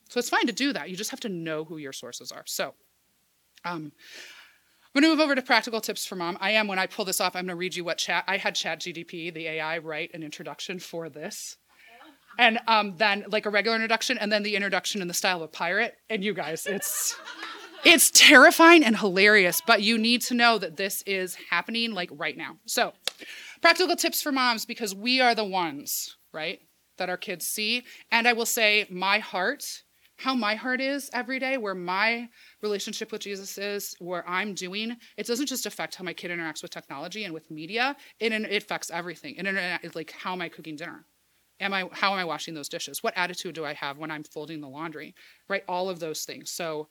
So it's fine to do that. You just have to know who your sources are. So, um, I'm going to move over to practical tips for mom. I am, when I pull this off, I'm going to read you what chat, I had Chat GPT, the AI, write an introduction for this. And um, then like a regular introduction, and then the introduction in the style of a pirate. And you guys, it's it's terrifying and hilarious, but you need to know that this is happening like right now. So, practical tips for moms because we are the ones, right, that our kids see. And I will say, my heart how my heart is every day, where my relationship with Jesus is, where I'm doing, it doesn't just affect how my kid interacts with technology and with media. It, it affects everything. It, like how am I cooking dinner? Am I how am I washing those dishes? What attitude do I have when I'm folding the laundry? Right, all of those things. So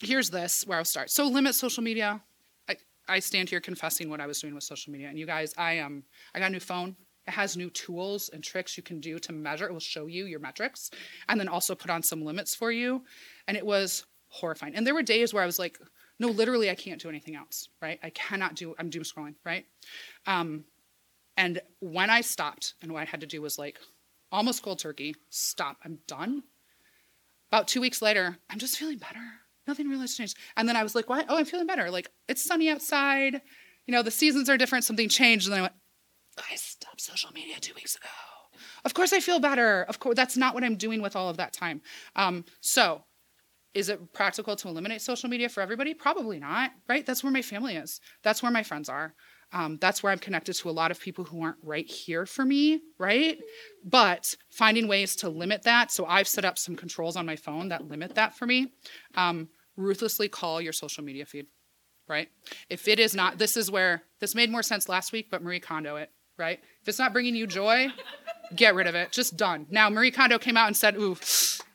here's this where I'll start. So limit social media. I, I stand here confessing what I was doing with social media. And you guys, I am um, I got a new phone. It has new tools and tricks you can do to measure. It will show you your metrics and then also put on some limits for you. And it was horrifying. And there were days where I was like, no, literally, I can't do anything else, right? I cannot do, I'm doom scrolling, right? Um, and when I stopped, and what I had to do was like almost cold turkey, stop, I'm done. About two weeks later, I'm just feeling better. Nothing really changed. And then I was like, what? Oh, I'm feeling better. Like, it's sunny outside. You know, the seasons are different, something changed. And then I went, I stopped social media two weeks ago. Of course, I feel better. Of course, that's not what I'm doing with all of that time. Um, so, is it practical to eliminate social media for everybody? Probably not, right? That's where my family is. That's where my friends are. Um, that's where I'm connected to a lot of people who aren't right here for me, right? But finding ways to limit that. So I've set up some controls on my phone that limit that for me. Um, ruthlessly call your social media feed, right? If it is not, this is where this made more sense last week, but Marie Kondo it right? If it's not bringing you joy, get rid of it. Just done. Now, Marie Kondo came out and said, Ooh,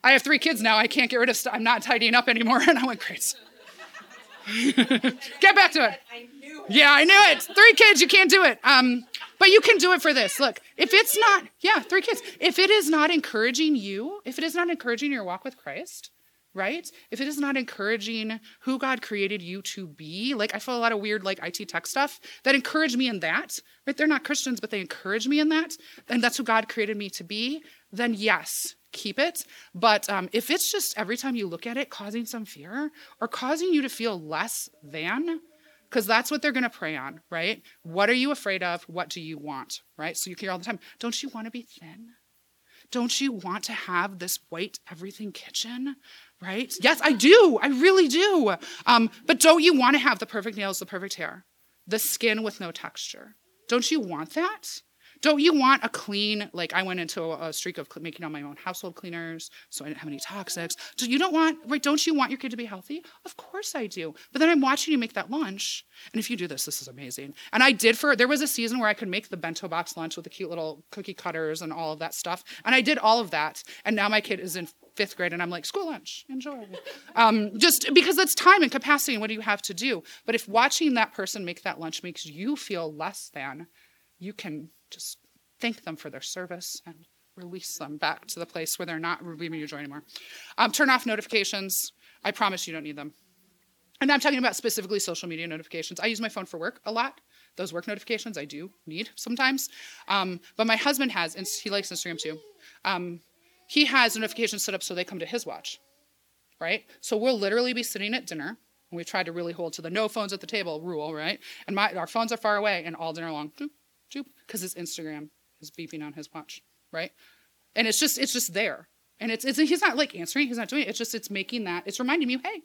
I have three kids now. I can't get rid of stuff. I'm not tidying up anymore. And I went, Great. get back to it. I knew it. Yeah, I knew it. Three kids, you can't do it. Um, but you can do it for this. Look, if it's not, yeah, three kids. If it is not encouraging you, if it is not encouraging your walk with Christ, right? If it is not encouraging who God created you to be, like I feel a lot of weird like IT tech stuff that encourage me in that, right? They're not Christians, but they encourage me in that, and that's who God created me to be, then yes, keep it. But um, if it's just every time you look at it causing some fear or causing you to feel less than, because that's what they're going to prey on, right? What are you afraid of? What do you want, right? So you hear all the time, don't you want to be thin? Don't you want to have this white everything kitchen? Right? Yes, I do. I really do. Um, but don't you want to have the perfect nails, the perfect hair, the skin with no texture? Don't you want that? Don't you want a clean, like I went into a, streak of making all my own household cleaners so I didn't have any toxics. So you don't want, right? Don't you want your kid to be healthy? Of course I do. But then I'm watching you make that lunch. And if you do this, this is amazing. And I did for, there was a season where I could make the bento box lunch with the cute little cookie cutters and all of that stuff. And I did all of that. And now my kid is in fifth grade and I'm like, school lunch, enjoy. um, just because that's time and capacity and what do you have to do? But if watching that person make that lunch makes you feel less than, you can just thank them for their service and release them back to the place where they're not leaving your joy anymore. Um, turn off notifications. I promise you don't need them. And I'm talking about specifically social media notifications. I use my phone for work a lot. Those work notifications I do need sometimes. Um, but my husband has, and he likes Instagram too. Um, he has notifications set up so they come to his watch, right? So we'll literally be sitting at dinner, and we've tried to really hold to the no phones at the table rule, right? And my, our phones are far away, and all dinner long, because his Instagram is beeping on his watch, right? And it's just it's just there. And it's, it's he's not like answering, he's not doing it. It's just it's making that, it's reminding me, hey,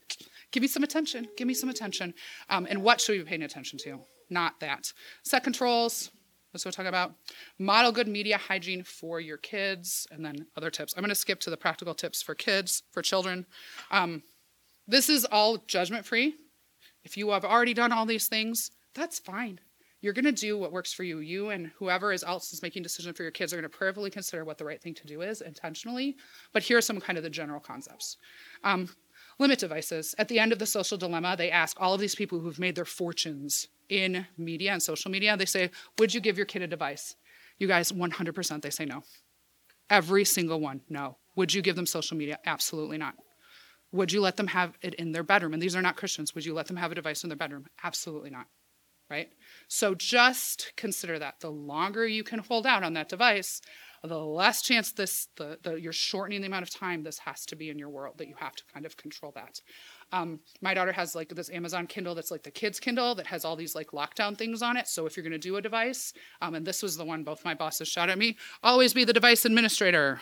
give me some attention, give me some attention. Um, and what should we be paying attention to? Not that. Set controls, that's what we're talking about. Model good media hygiene for your kids, and then other tips. I'm going to skip to the practical tips for kids, for children. Um, this is all judgment free. If you have already done all these things, that's fine you're going to do what works for you. You and whoever is else is making decision for your kids are going to prayerfully consider what the right thing to do is intentionally. But here are some kind of the general concepts. Um, limit devices. At the end of the social dilemma, they ask all of these people who've made their fortunes in media and social media, they say, Would you give your kid a device? You guys, 100% they say no. Every single one, no. Would you give them social media? Absolutely not. Would you let them have it in their bedroom? And these are not Christians. Would you let them have a device in their bedroom? Absolutely not right? So just consider that. The longer you can hold out on that device, the less chance this the, the you're shortening the amount of time this has to be in your world that you have to kind of control that. Um, my daughter has like this Amazon Kindle that's like the kids Kindle that has all these like lockdown things on it. So if you're going to do a device, um, and this was the one both my bosses shot at me, always be the device administrator.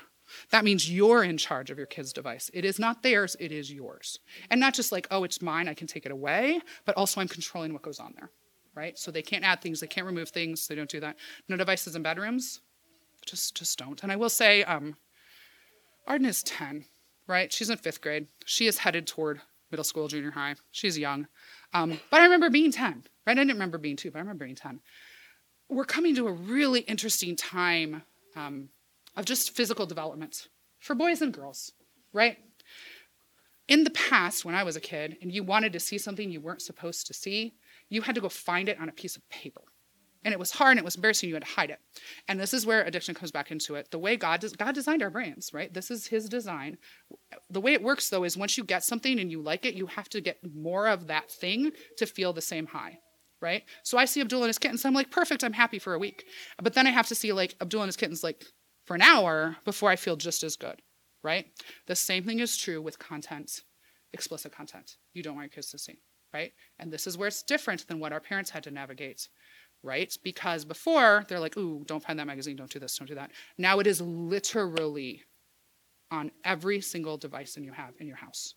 That means you're in charge of your kid's device. It is not theirs, it is yours. And not just like, oh, it's mine, I can take it away, but also I'm controlling what goes on there right? So they can't add things, they can't remove things, they don't do that. No devices in bedrooms, just just don't. And I will say, um, Arden is 10, right? She's in fifth grade. She is headed toward middle school, junior high. She's young. Um, but I remember being 10, right? I didn't remember being two, but I remember being 10. We're coming to a really interesting time um, of just physical development for boys and girls, right? In the past, when I was a kid and you wanted to see something you weren't supposed to see, you had to go find it on a piece of paper. And it was hard and it was embarrassing. You had to hide it. And this is where addiction comes back into it. The way God does, God designed our brains, right? This is His design. The way it works, though, is once you get something and you like it, you have to get more of that thing to feel the same high, right? So I see Abdul and his kittens. I'm like, perfect. I'm happy for a week. But then I have to see like Abdul and his kittens like for an hour before I feel just as good, right? The same thing is true with content, explicit content. You don't want your kids to see right? And this is where it's different than what our parents had to navigate, right? Because before they're like, ooh, don't find that magazine, don't do this, don't do that. Now it is literally on every single device that you have in your house.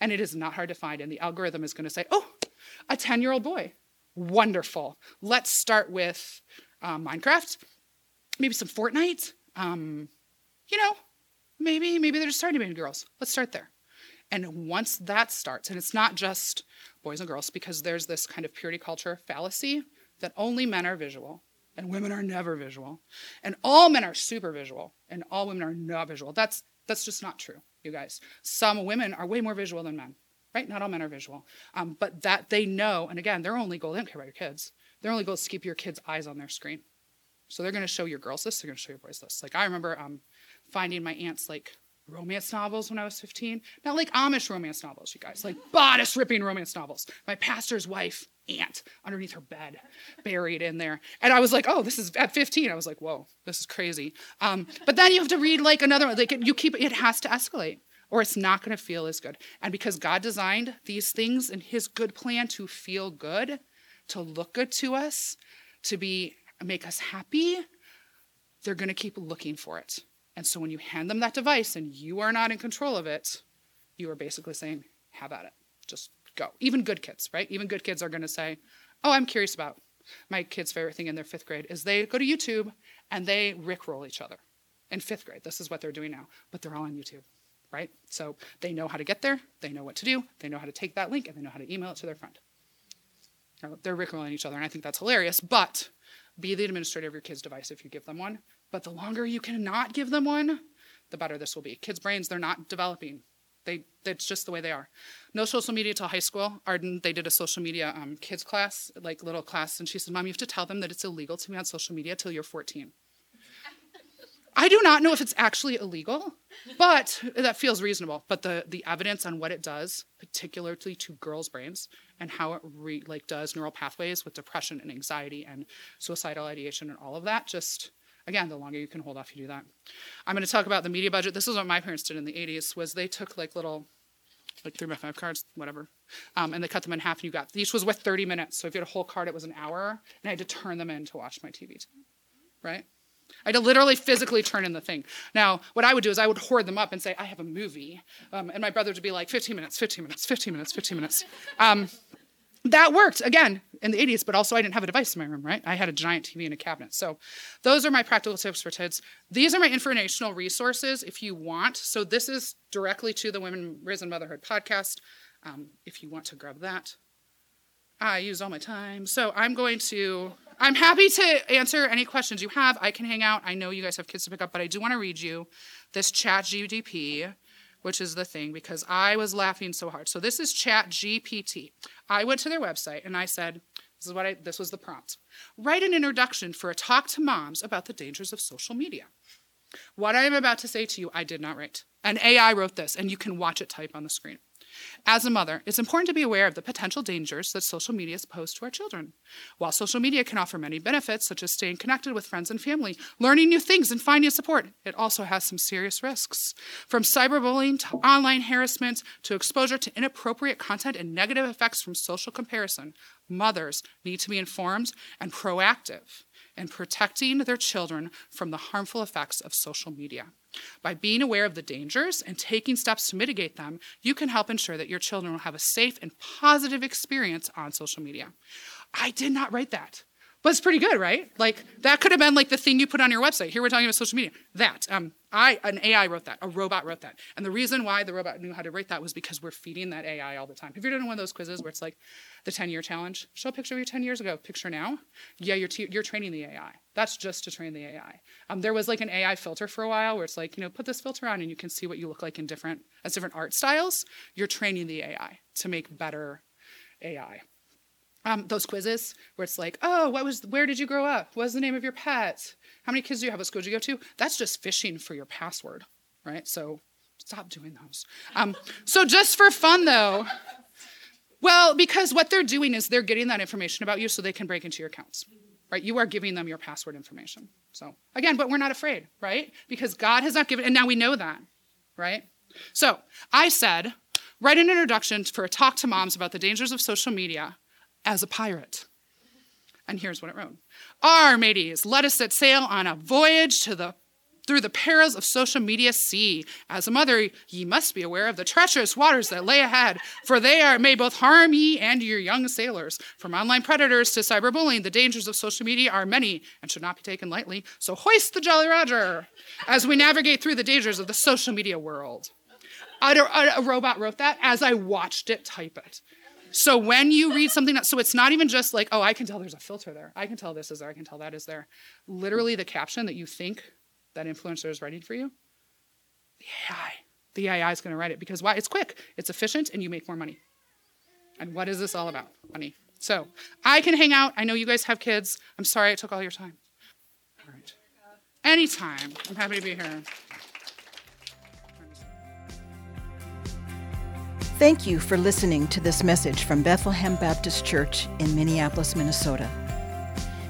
And it is not hard to find. And the algorithm is going to say, oh, a 10 year old boy. Wonderful. Let's start with um, Minecraft, maybe some Fortnite. Um, you know, maybe maybe they're just starting to be girls. Let's start there. And once that starts, and it's not just boys and girls because there's this kind of purity culture fallacy that only men are visual and women are never visual. And all men are super visual and all women are not visual. That's that's just not true you guys. Some women are way more visual than men right? Not all men are visual. Um, but that they know and again their only goal they don't care about your kids. Their only goal is to keep your kids eyes on their screen. So they're going to show your girls this they're going to show your boys this. Like i remember um, finding my aunt's like romance novels when I was 15. Not like Amish romance novels, you guys, like bodice ripping romance novels. My pastor's wife, aunt, underneath her bed, buried in there. And I was like, oh, this is at 15. I was like, whoa, this is crazy. Um, but then you have to read like another one. Like you keep it has to escalate or it's not going to feel as good. And because God designed these things in his good plan to feel good, to look good to us, to be make us happy, they're going to keep looking for it. And so when you hand them that device and you are not in control of it, you are basically saying, have at it. Just go. Even good kids, right? Even good kids are going to say, oh, I'm curious about. My kid's favorite thing in their fifth grade is they go to YouTube and they rickroll each other. In fifth grade, this is what they're doing now, but they're all on YouTube, right? So they know how to get there, they know what to do, they know how to take that link, and they know how to email it to their friend. They're rickrolling each other, and I think that's hilarious, but be the administrator of your kid's device if you give them one. But the longer you cannot give them one, the better this will be. Kids' brains, they're not developing. They, that's just the way they are. No social media till high school. Arden, they did a social media um, kids class, like little class, and she said, "Mom, you have to tell them that it's illegal to be on social media till you're 14." I do not know if it's actually illegal, but that feels reasonable. But the the evidence on what it does, particularly to girls' brains, and how it re, like does neural pathways with depression and anxiety and suicidal ideation and all of that, just again, the longer you can hold off, you do that. I'm going to talk about the media budget. This is what my parents did in the 80s. Was they took like little like three by five cards, whatever. Um, and they cut them in half, and you got each was with 30 minutes. So if you had a whole card, it was an hour, and I had to turn them in to watch my TV, right? I had to literally physically turn in the thing. Now, what I would do is I would hoard them up and say, I have a movie. Um, and my brother would be like, 15 minutes, 15 minutes, 15 minutes, 15 minutes. Um, that worked, again, in the 80s, but also I didn't have a device in my room, right? I had a giant TV in a cabinet. So those are my practical tips for kids. These are my informational resources if you want. So this is directly to the Women Risen Motherhood podcast um, if you want to grab that. I use all my time. So I'm going to I'm happy to answer any questions you have. I can hang out. I know you guys have kids to pick up, but I do want to read you this chat GPT, which is the thing, because I was laughing so hard. So this is chat GPT. I went to their website and I said, this is what I this was the prompt. Write an introduction for a talk to moms about the dangers of social media. What I am about to say to you, I did not write. An AI wrote this, and you can watch it type on the screen. As a mother, it's important to be aware of the potential dangers that social media pose to our children. While social media can offer many benefits, such as staying connected with friends and family, learning new things, and finding support, it also has some serious risks. From cyberbullying to online harassment to exposure to inappropriate content and negative effects from social comparison, mothers need to be informed and proactive in protecting their children from the harmful effects of social media. By being aware of the dangers and taking steps to mitigate them, you can help ensure that your children will have a safe and positive experience on social media. I did not write that. But it's pretty good, right? Like that could have been like the thing you put on your website. Here we're talking about social media. That um, I an AI wrote that. A robot wrote that. And the reason why the robot knew how to write that was because we're feeding that AI all the time. Have you done one of those quizzes where it's like the 10 year challenge? Show a picture of you 10 years ago. Picture now. Yeah, you're t- you're training the AI. That's just to train the AI. Um, there was like an AI filter for a while where it's like you know put this filter on and you can see what you look like in different as different art styles. You're training the AI to make better AI um, those quizzes where it's like, oh, what was, where did you grow up? What was the name of your pet? How many kids do you have? What school did you go to? That's just fishing for your password, right? So stop doing those. Um, so just for fun though, well, because what they're doing is they're getting that information about you so they can break into your accounts, right? You are giving them your password information. So again, but we're not afraid, right? Because God has not given, and now we know that, right? So I said, write an introduction for a talk to moms about the dangers of social media as a pirate. And here's what it wrote Our mateys, let us set sail on a voyage to the through the perils of social media sea. As a mother, ye must be aware of the treacherous waters that lay ahead, for they are, may both harm ye and your young sailors. From online predators to cyberbullying, the dangers of social media are many and should not be taken lightly. So hoist the Jolly Roger as we navigate through the dangers of the social media world. A, a, a robot wrote that as I watched it type it. So when you read something, that, so it's not even just like, oh, I can tell there's a filter there. I can tell this is there. I can tell that is there. Literally, the caption that you think that influencer is writing for you, the AI, the AI is going to write it because why? It's quick, it's efficient, and you make more money. And what is this all about? Money. So I can hang out. I know you guys have kids. I'm sorry I took all your time. All right. Anytime. I'm happy to be here. Thank you for listening to this message from Bethlehem Baptist Church in Minneapolis, Minnesota.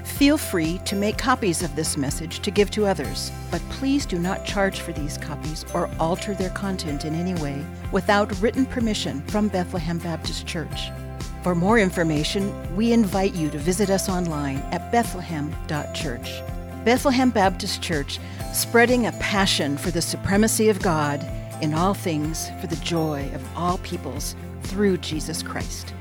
Feel free to make copies of this message to give to others, but please do not charge for these copies or alter their content in any way without written permission from Bethlehem Baptist Church. For more information, we invite you to visit us online at bethlehem.church. Bethlehem Baptist Church, spreading a passion for the supremacy of God in all things for the joy of all peoples through Jesus Christ.